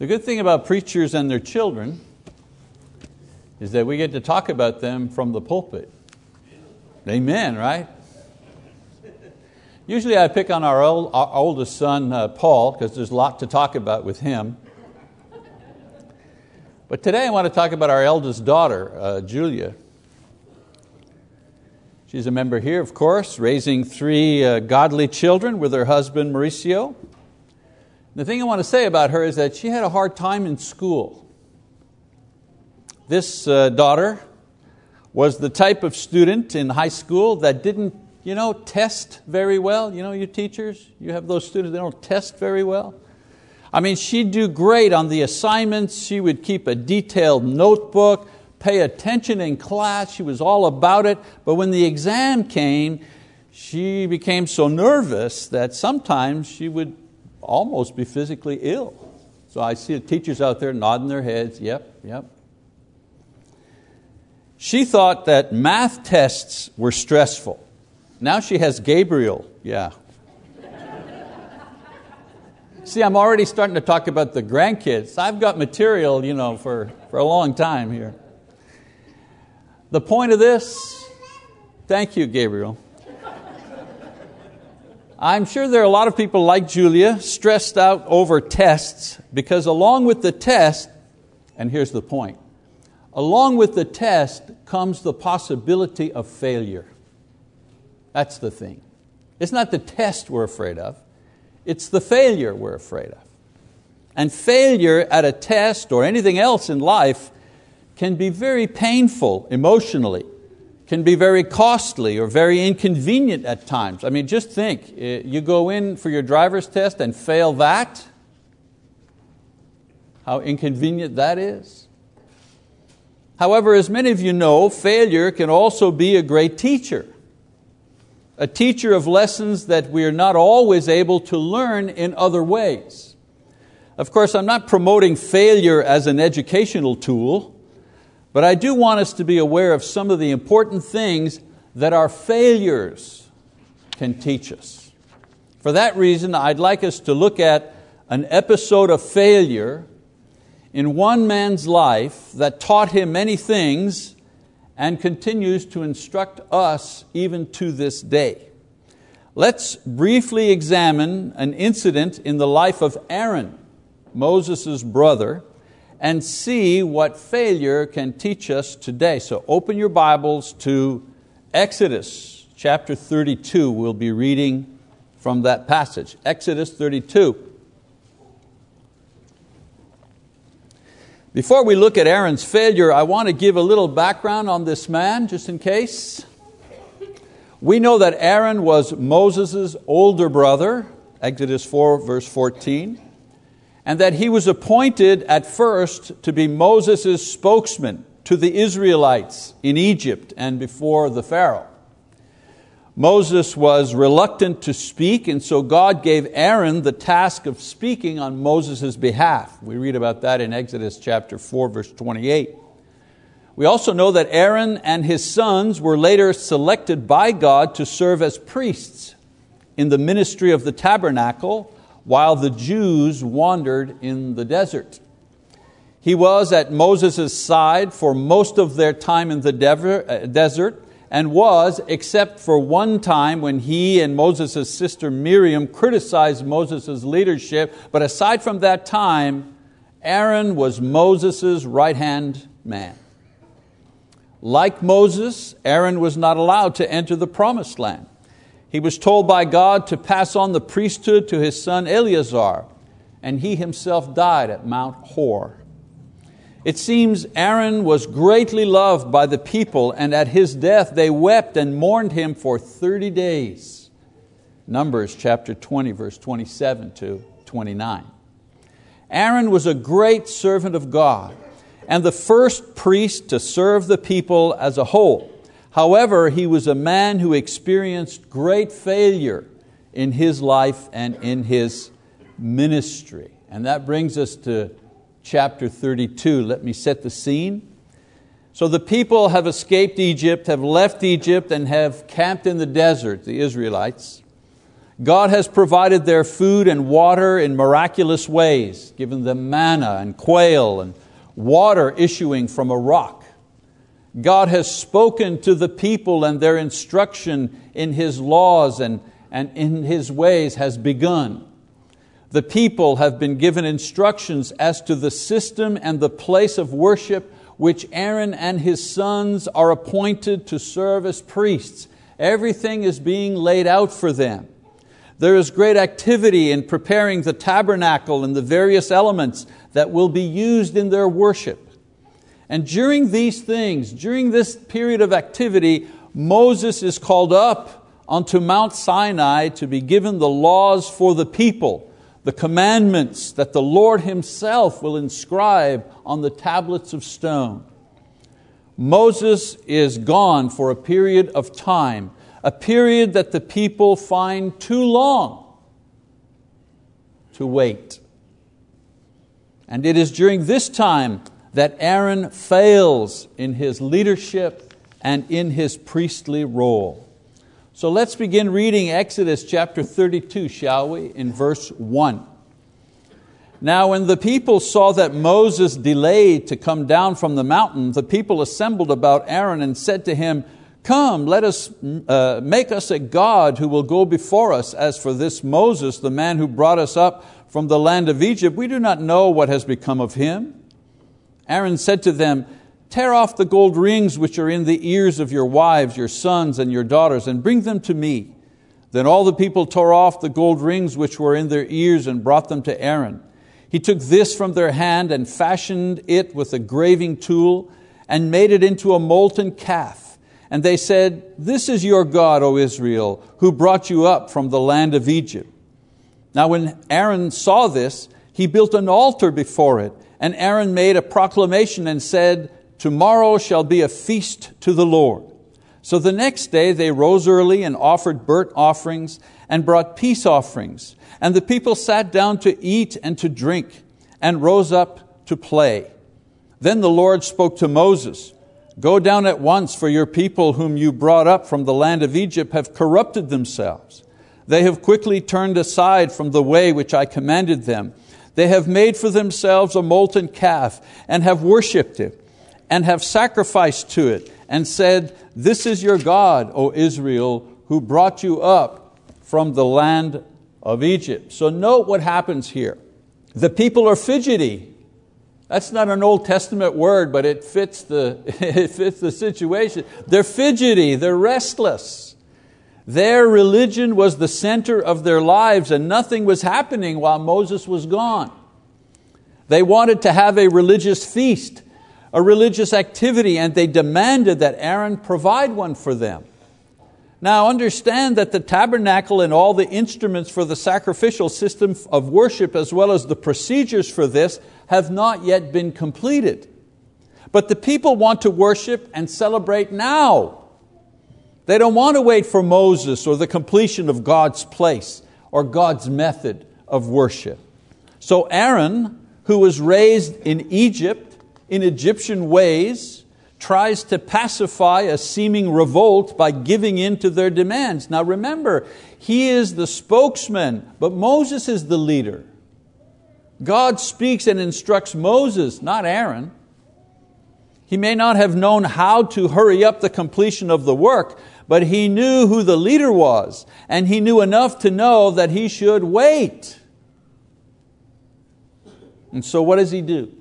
The good thing about preachers and their children is that we get to talk about them from the pulpit. Amen, right? Usually I pick on our, old, our oldest son, uh, Paul, because there's a lot to talk about with him. But today I want to talk about our eldest daughter, uh, Julia. She's a member here, of course, raising three uh, godly children with her husband, Mauricio. The thing I want to say about her is that she had a hard time in school. This uh, daughter was the type of student in high school that didn't you know, test very well. You know, you teachers, you have those students, they don't test very well. I mean, she'd do great on the assignments. She would keep a detailed notebook, pay attention in class. She was all about it. But when the exam came, she became so nervous that sometimes she would almost be physically ill. So I see the teachers out there nodding their heads, yep, yep. She thought that math tests were stressful. Now she has Gabriel, yeah. See, I'm already starting to talk about the grandkids. I've got material you know, for, for a long time here. The point of this, thank you, Gabriel. I'm sure there are a lot of people like Julia stressed out over tests because, along with the test, and here's the point along with the test comes the possibility of failure. That's the thing. It's not the test we're afraid of, it's the failure we're afraid of. And failure at a test or anything else in life can be very painful emotionally can be very costly or very inconvenient at times. I mean, just think, eh, you go in for your driver's test and fail that, how inconvenient that is. However, as many of you know, failure can also be a great teacher. A teacher of lessons that we are not always able to learn in other ways. Of course, I'm not promoting failure as an educational tool. But I do want us to be aware of some of the important things that our failures can teach us. For that reason, I'd like us to look at an episode of failure in one man's life that taught him many things and continues to instruct us even to this day. Let's briefly examine an incident in the life of Aaron, Moses' brother, and see what failure can teach us today. So open your Bibles to Exodus chapter 32. We'll be reading from that passage. Exodus 32. Before we look at Aaron's failure, I want to give a little background on this man, just in case. We know that Aaron was Moses' older brother, Exodus 4, verse 14 and that he was appointed at first to be Moses' spokesman to the Israelites in Egypt and before the Pharaoh. Moses was reluctant to speak, and so God gave Aaron the task of speaking on Moses' behalf. We read about that in Exodus chapter 4, verse 28. We also know that Aaron and his sons were later selected by God to serve as priests in the ministry of the tabernacle while the Jews wandered in the desert. He was at Moses' side for most of their time in the uh, desert and was, except for one time when he and Moses' sister Miriam criticized Moses' leadership, but aside from that time, Aaron was Moses' right hand man. Like Moses, Aaron was not allowed to enter the promised land. He was told by God to pass on the priesthood to his son Eleazar, and he himself died at Mount Hor. It seems Aaron was greatly loved by the people, and at his death they wept and mourned him for 30 days. Numbers chapter 20, verse 27 to 29. Aaron was a great servant of God and the first priest to serve the people as a whole. However, he was a man who experienced great failure in his life and in his ministry. And that brings us to chapter 32. Let me set the scene. So the people have escaped Egypt, have left Egypt, and have camped in the desert, the Israelites. God has provided their food and water in miraculous ways, given them manna and quail and water issuing from a rock. God has spoken to the people and their instruction in His laws and, and in His ways has begun. The people have been given instructions as to the system and the place of worship which Aaron and his sons are appointed to serve as priests. Everything is being laid out for them. There is great activity in preparing the tabernacle and the various elements that will be used in their worship. And during these things, during this period of activity, Moses is called up onto Mount Sinai to be given the laws for the people, the commandments that the Lord Himself will inscribe on the tablets of stone. Moses is gone for a period of time a period that the people find too long to wait. And it is during this time that Aaron fails in his leadership and in his priestly role. So let's begin reading Exodus chapter 32, shall we, in verse 1. Now, when the people saw that Moses delayed to come down from the mountain, the people assembled about Aaron and said to him, Come, let us uh, make us a God who will go before us. As for this Moses, the man who brought us up from the land of Egypt, we do not know what has become of him. Aaron said to them, Tear off the gold rings which are in the ears of your wives, your sons, and your daughters, and bring them to me. Then all the people tore off the gold rings which were in their ears and brought them to Aaron. He took this from their hand and fashioned it with a graving tool and made it into a molten calf. And they said, This is your God, O Israel, who brought you up from the land of Egypt. Now, when Aaron saw this, he built an altar before it, and Aaron made a proclamation and said, Tomorrow shall be a feast to the Lord. So the next day they rose early and offered burnt offerings and brought peace offerings. And the people sat down to eat and to drink and rose up to play. Then the Lord spoke to Moses. Go down at once, for your people whom you brought up from the land of Egypt have corrupted themselves. They have quickly turned aside from the way which I commanded them. They have made for themselves a molten calf and have worshipped it and have sacrificed to it and said, This is your God, O Israel, who brought you up from the land of Egypt. So note what happens here. The people are fidgety. That's not an Old Testament word, but it fits the, it fits the situation. They're fidgety, they're restless. Their religion was the center of their lives, and nothing was happening while Moses was gone. They wanted to have a religious feast, a religious activity, and they demanded that Aaron provide one for them. Now understand that the tabernacle and all the instruments for the sacrificial system of worship, as well as the procedures for this, have not yet been completed. But the people want to worship and celebrate now. They don't want to wait for Moses or the completion of God's place or God's method of worship. So Aaron, who was raised in Egypt in Egyptian ways, tries to pacify a seeming revolt by giving in to their demands. Now remember, he is the spokesman, but Moses is the leader. God speaks and instructs Moses, not Aaron. He may not have known how to hurry up the completion of the work, but he knew who the leader was, and he knew enough to know that he should wait. And so, what does he do?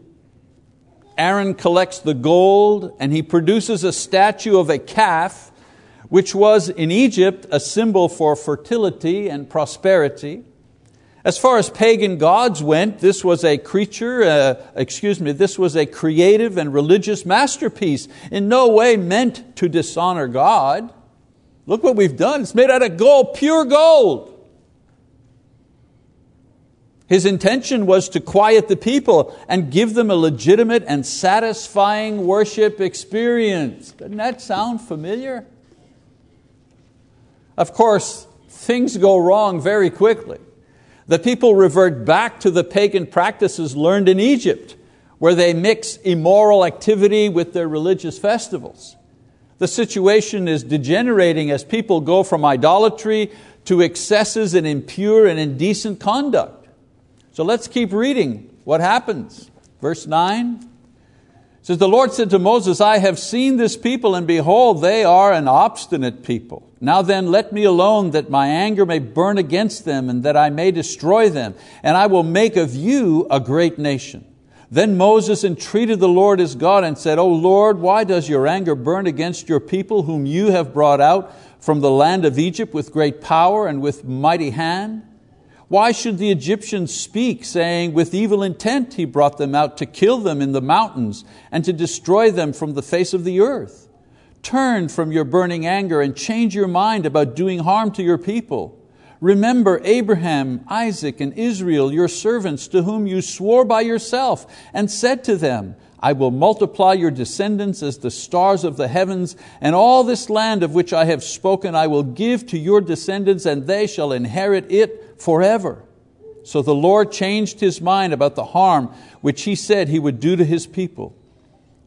Aaron collects the gold and he produces a statue of a calf, which was in Egypt a symbol for fertility and prosperity. As far as pagan gods went, this was a creature, uh, excuse me, this was a creative and religious masterpiece, in no way meant to dishonor God. Look what we've done. It's made out of gold, pure gold. His intention was to quiet the people and give them a legitimate and satisfying worship experience. Doesn't that sound familiar? Of course, things go wrong very quickly. The people revert back to the pagan practices learned in Egypt, where they mix immoral activity with their religious festivals. The situation is degenerating as people go from idolatry to excesses in impure and indecent conduct. So let's keep reading what happens. Verse 9 says, The Lord said to Moses, I have seen this people, and behold, they are an obstinate people. Now then, let me alone, that my anger may burn against them, and that I may destroy them, and I will make of you a great nation. Then Moses entreated the Lord his God and said, O Lord, why does your anger burn against your people, whom you have brought out from the land of Egypt with great power and with mighty hand? Why should the Egyptians speak, saying, With evil intent he brought them out to kill them in the mountains and to destroy them from the face of the earth? Turn from your burning anger and change your mind about doing harm to your people. Remember Abraham, Isaac, and Israel, your servants, to whom you swore by yourself, and said to them, I will multiply your descendants as the stars of the heavens, and all this land of which I have spoken I will give to your descendants, and they shall inherit it forever. So the Lord changed his mind about the harm which he said he would do to his people.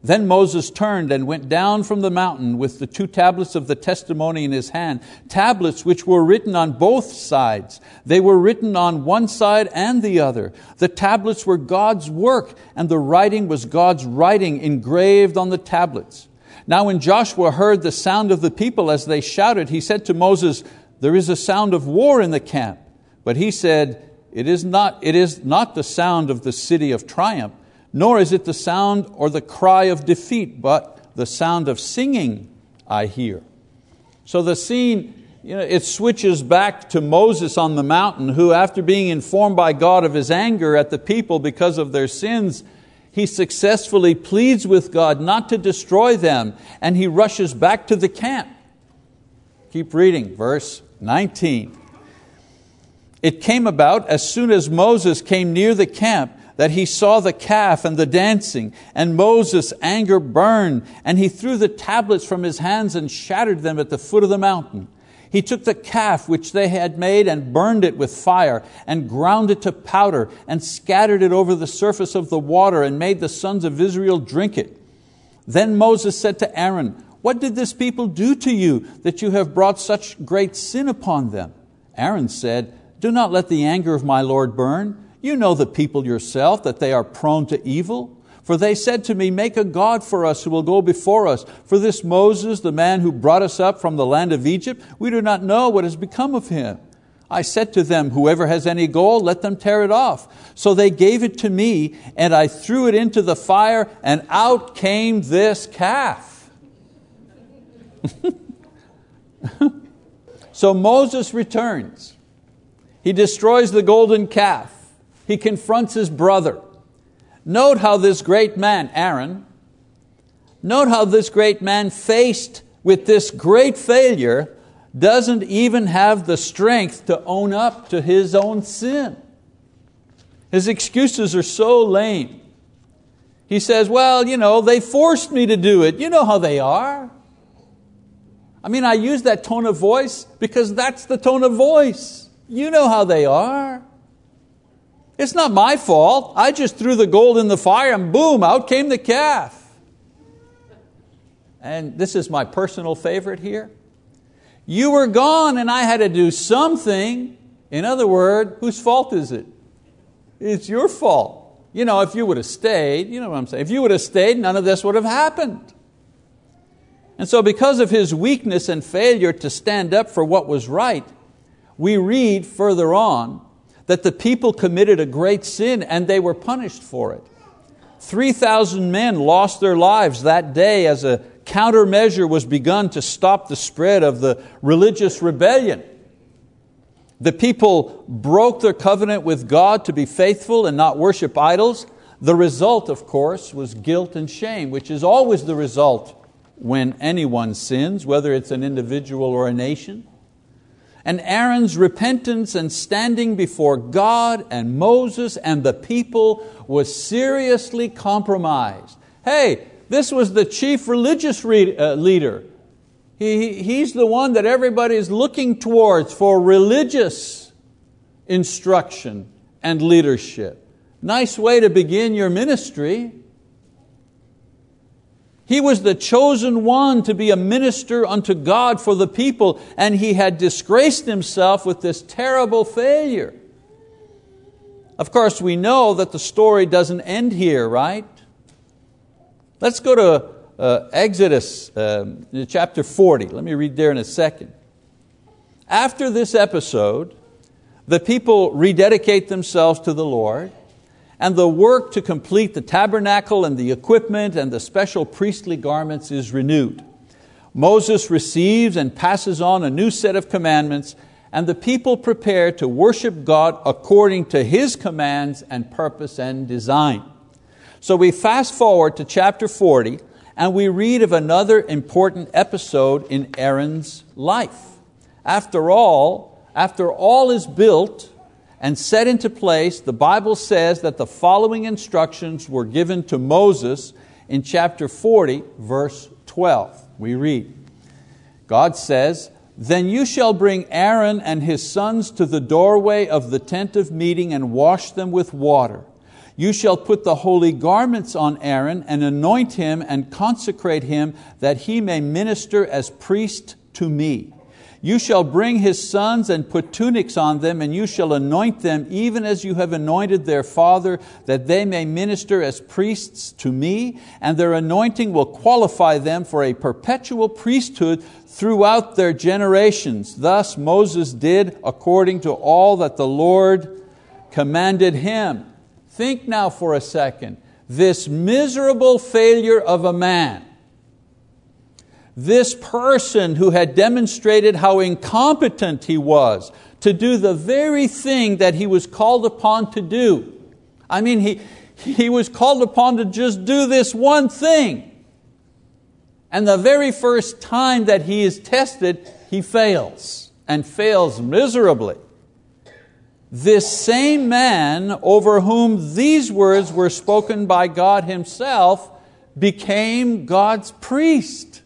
Then Moses turned and went down from the mountain with the two tablets of the testimony in his hand, tablets which were written on both sides. They were written on one side and the other. The tablets were God's work, and the writing was God's writing engraved on the tablets. Now, when Joshua heard the sound of the people as they shouted, he said to Moses, There is a sound of war in the camp. But he said, It is not, it is not the sound of the city of triumph nor is it the sound or the cry of defeat, but the sound of singing I hear. So the scene, you know, it switches back to Moses on the mountain, who, after being informed by God of his anger at the people because of their sins, he successfully pleads with God not to destroy them, and he rushes back to the camp. Keep reading, verse 19. It came about as soon as Moses came near the camp that he saw the calf and the dancing, and Moses' anger burned, and he threw the tablets from his hands and shattered them at the foot of the mountain. He took the calf which they had made and burned it with fire, and ground it to powder, and scattered it over the surface of the water, and made the sons of Israel drink it. Then Moses said to Aaron, What did this people do to you, that you have brought such great sin upon them? Aaron said, Do not let the anger of my Lord burn. You know the people yourself, that they are prone to evil. For they said to me, Make a God for us who will go before us. For this Moses, the man who brought us up from the land of Egypt, we do not know what has become of him. I said to them, Whoever has any gold, let them tear it off. So they gave it to me, and I threw it into the fire, and out came this calf. so Moses returns. He destroys the golden calf. He confronts his brother. Note how this great man, Aaron, note how this great man faced with this great failure doesn't even have the strength to own up to his own sin. His excuses are so lame. He says, Well, you know, they forced me to do it. You know how they are. I mean, I use that tone of voice because that's the tone of voice. You know how they are. It's not my fault. I just threw the gold in the fire and boom, out came the calf. And this is my personal favorite here. You were gone and I had to do something. In other words, whose fault is it? It's your fault. You know, if you would have stayed, you know what I'm saying? If you would have stayed, none of this would have happened. And so, because of his weakness and failure to stand up for what was right, we read further on that the people committed a great sin and they were punished for it. 3,000 men lost their lives that day as a countermeasure was begun to stop the spread of the religious rebellion. The people broke their covenant with God to be faithful and not worship idols. The result, of course, was guilt and shame, which is always the result when anyone sins, whether it's an individual or a nation and Aaron's repentance and standing before God and Moses and the people was seriously compromised. Hey, this was the chief religious uh, leader. He, he's the one that everybody is looking towards for religious instruction and leadership. Nice way to begin your ministry. He was the chosen one to be a minister unto God for the people, and he had disgraced himself with this terrible failure. Of course, we know that the story doesn't end here, right? Let's go to uh, Exodus um, chapter 40. Let me read there in a second. After this episode, the people rededicate themselves to the Lord, and the work to complete the tabernacle and the equipment and the special priestly garments is renewed. Moses receives and passes on a new set of commandments, and the people prepare to worship God according to His commands and purpose and design. So we fast forward to chapter 40, and we read of another important episode in Aaron's life. After all, after all is built and set into place, the Bible says that the following instructions were given to Moses in chapter 40, verse 12. We read, God says, Then you shall bring Aaron and his sons to the doorway of the tent of meeting and wash them with water. You shall put the holy garments on Aaron and anoint him and consecrate him that he may minister as priest to me. You shall bring his sons and put tunics on them, and you shall anoint them, even as you have anointed their father, that they may minister as priests to me, and their anointing will qualify them for a perpetual priesthood throughout their generations. Thus Moses did according to all that the Lord commanded him. Think now for a second. This miserable failure of a man this person who had demonstrated how incompetent he was to do the very thing that he was called upon to do. I mean, he, he was called upon to just do this one thing. And the very first time that he is tested, he fails, and fails miserably. This same man over whom these words were spoken by God Himself became God's priest.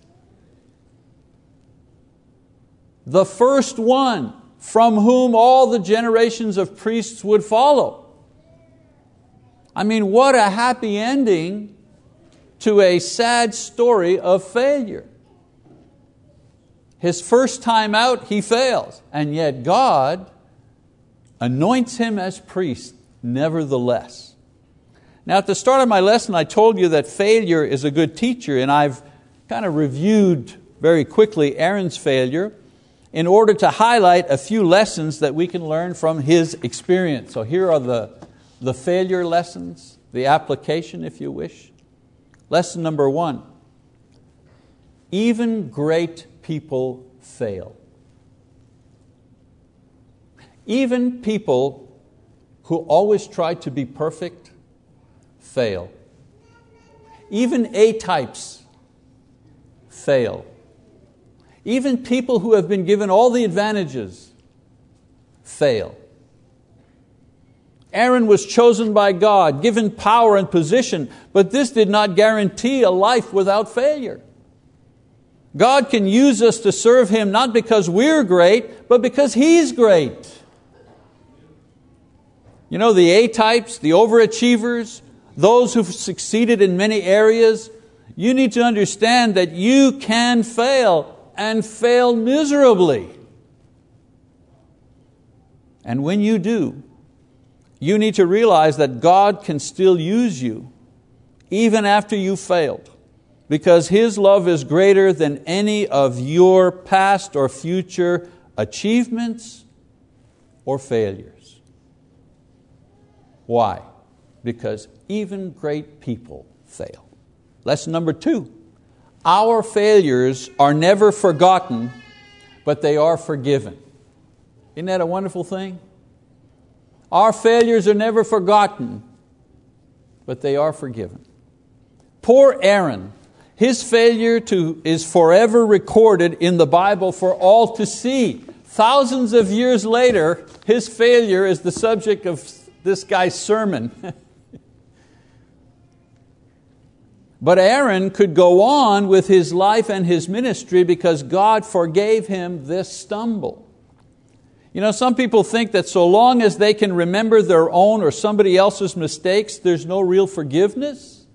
The first one from whom all the generations of priests would follow. I mean, what a happy ending to a sad story of failure. His first time out, he fails, and yet God anoints him as priest nevertheless. Now, at the start of my lesson, I told you that failure is a good teacher, and I've kind of reviewed very quickly Aaron's failure in order to highlight a few lessons that we can learn from his experience. So here are the, the failure lessons, the application, if you wish. Lesson number one even great people fail. Even people who always try to be perfect fail. Even A types fail. Even people who have been given all the advantages fail. Aaron was chosen by God, given power and position, but this did not guarantee a life without failure. God can use us to serve Him not because we're great, but because He's great. You know, the A types, the overachievers, those who've succeeded in many areas, you need to understand that you can fail and fail miserably. And when you do, you need to realize that God can still use you even after you failed because His love is greater than any of your past or future achievements or failures. Why? Because even great people fail. Lesson number two our failures are never forgotten, but they are forgiven. Isn't that a wonderful thing? Our failures are never forgotten, but they are forgiven. Poor Aaron, his failure to, is forever recorded in the Bible for all to see. Thousands of years later, his failure is the subject of this guy's sermon. But Aaron could go on with his life and his ministry because God forgave him this stumble. You know, some people think that so long as they can remember their own or somebody else's mistakes, there's no real forgiveness.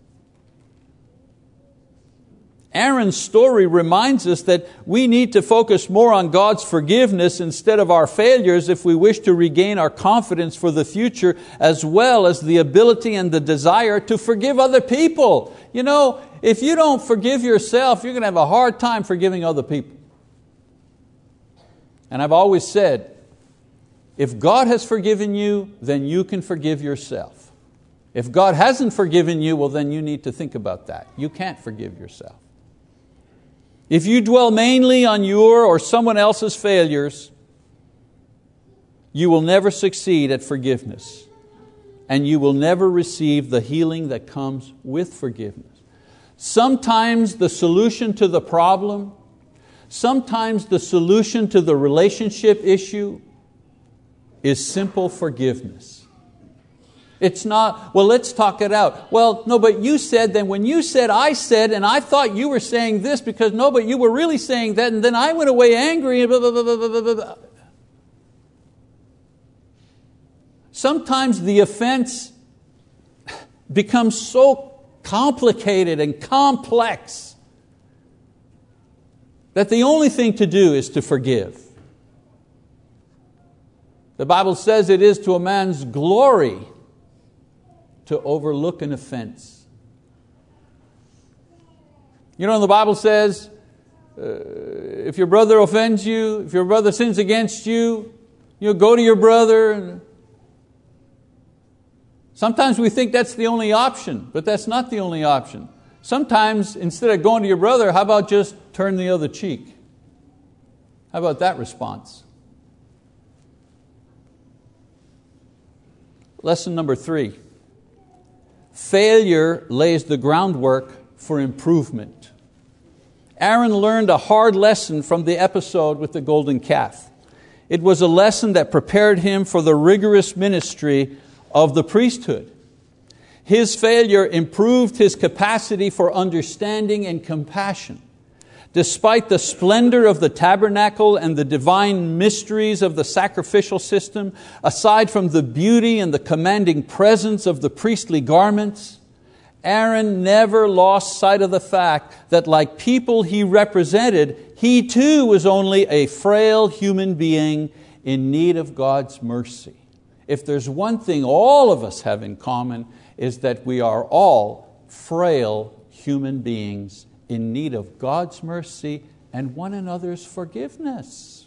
Aaron's story reminds us that we need to focus more on God's forgiveness instead of our failures if we wish to regain our confidence for the future as well as the ability and the desire to forgive other people. You know, if you don't forgive yourself, you're going to have a hard time forgiving other people. And I've always said, if God has forgiven you, then you can forgive yourself. If God hasn't forgiven you, well, then you need to think about that. You can't forgive yourself. If you dwell mainly on your or someone else's failures, you will never succeed at forgiveness and you will never receive the healing that comes with forgiveness. Sometimes the solution to the problem, sometimes the solution to the relationship issue is simple forgiveness. It's not, well, let's talk it out. Well, no, but you said, then when you said, I said, and I thought you were saying this because no, but you were really saying that, and then I went away angry. Blah, blah, blah, Sometimes the offense becomes so complicated and complex that the only thing to do is to forgive. The Bible says it is to a man's glory to overlook an offense. You know, the Bible says, uh, if your brother offends you, if your brother sins against you, you go to your brother. And Sometimes we think that's the only option, but that's not the only option. Sometimes instead of going to your brother, how about just turn the other cheek? How about that response? Lesson number three Failure lays the groundwork for improvement. Aaron learned a hard lesson from the episode with the golden calf. It was a lesson that prepared him for the rigorous ministry of the priesthood. His failure improved his capacity for understanding and compassion. Despite the splendor of the tabernacle and the divine mysteries of the sacrificial system, aside from the beauty and the commanding presence of the priestly garments, Aaron never lost sight of the fact that, like people he represented, he too was only a frail human being in need of God's mercy. If there's one thing all of us have in common, is that we are all frail human beings in need of God's mercy and one another's forgiveness.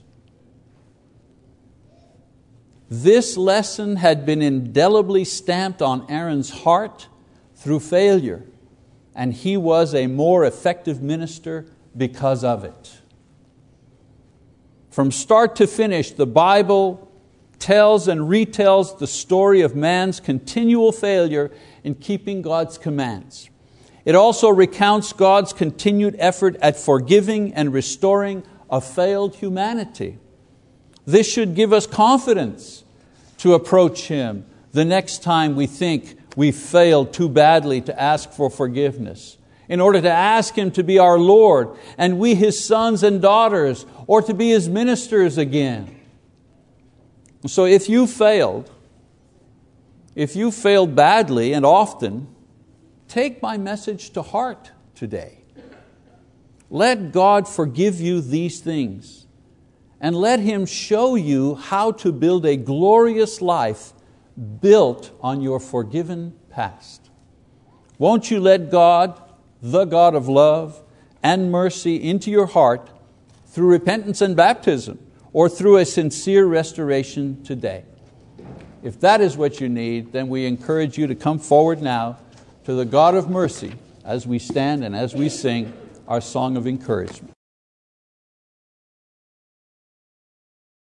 This lesson had been indelibly stamped on Aaron's heart through failure, and he was a more effective minister because of it. From start to finish, the Bible tells and retells the story of man's continual failure in keeping God's commands. It also recounts God's continued effort at forgiving and restoring a failed humanity. This should give us confidence to approach Him the next time we think we failed too badly to ask for forgiveness, in order to ask Him to be our Lord and we His sons and daughters, or to be His ministers again. So if you failed, if you failed badly and often, Take my message to heart today. Let God forgive you these things and let Him show you how to build a glorious life built on your forgiven past. Won't you let God, the God of love and mercy, into your heart through repentance and baptism or through a sincere restoration today? If that is what you need, then we encourage you to come forward now to the God of mercy as we stand and as we sing our song of encouragement.